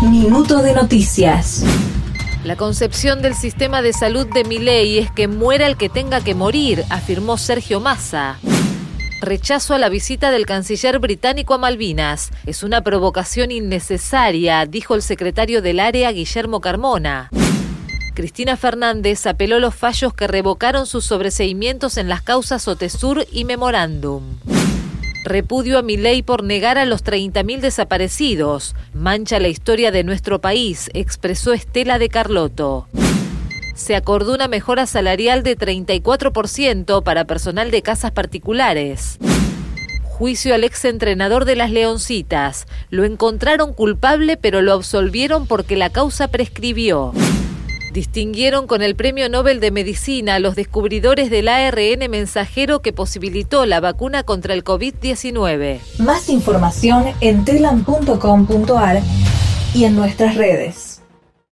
Minuto de noticias. La concepción del sistema de salud de Milei es que muera el que tenga que morir, afirmó Sergio Massa. Rechazo a la visita del canciller británico a Malvinas. Es una provocación innecesaria, dijo el secretario del área Guillermo Carmona. Cristina Fernández apeló los fallos que revocaron sus sobreseimientos en las causas Otesur y Memorándum. Repudio a mi ley por negar a los 30.000 desaparecidos. Mancha la historia de nuestro país, expresó Estela de Carlotto. Se acordó una mejora salarial de 34% para personal de casas particulares. Juicio al exentrenador de las Leoncitas. Lo encontraron culpable pero lo absolvieron porque la causa prescribió. Distinguieron con el Premio Nobel de Medicina a los descubridores del ARN mensajero que posibilitó la vacuna contra el COVID-19. Más información en telam.com.ar y en nuestras redes.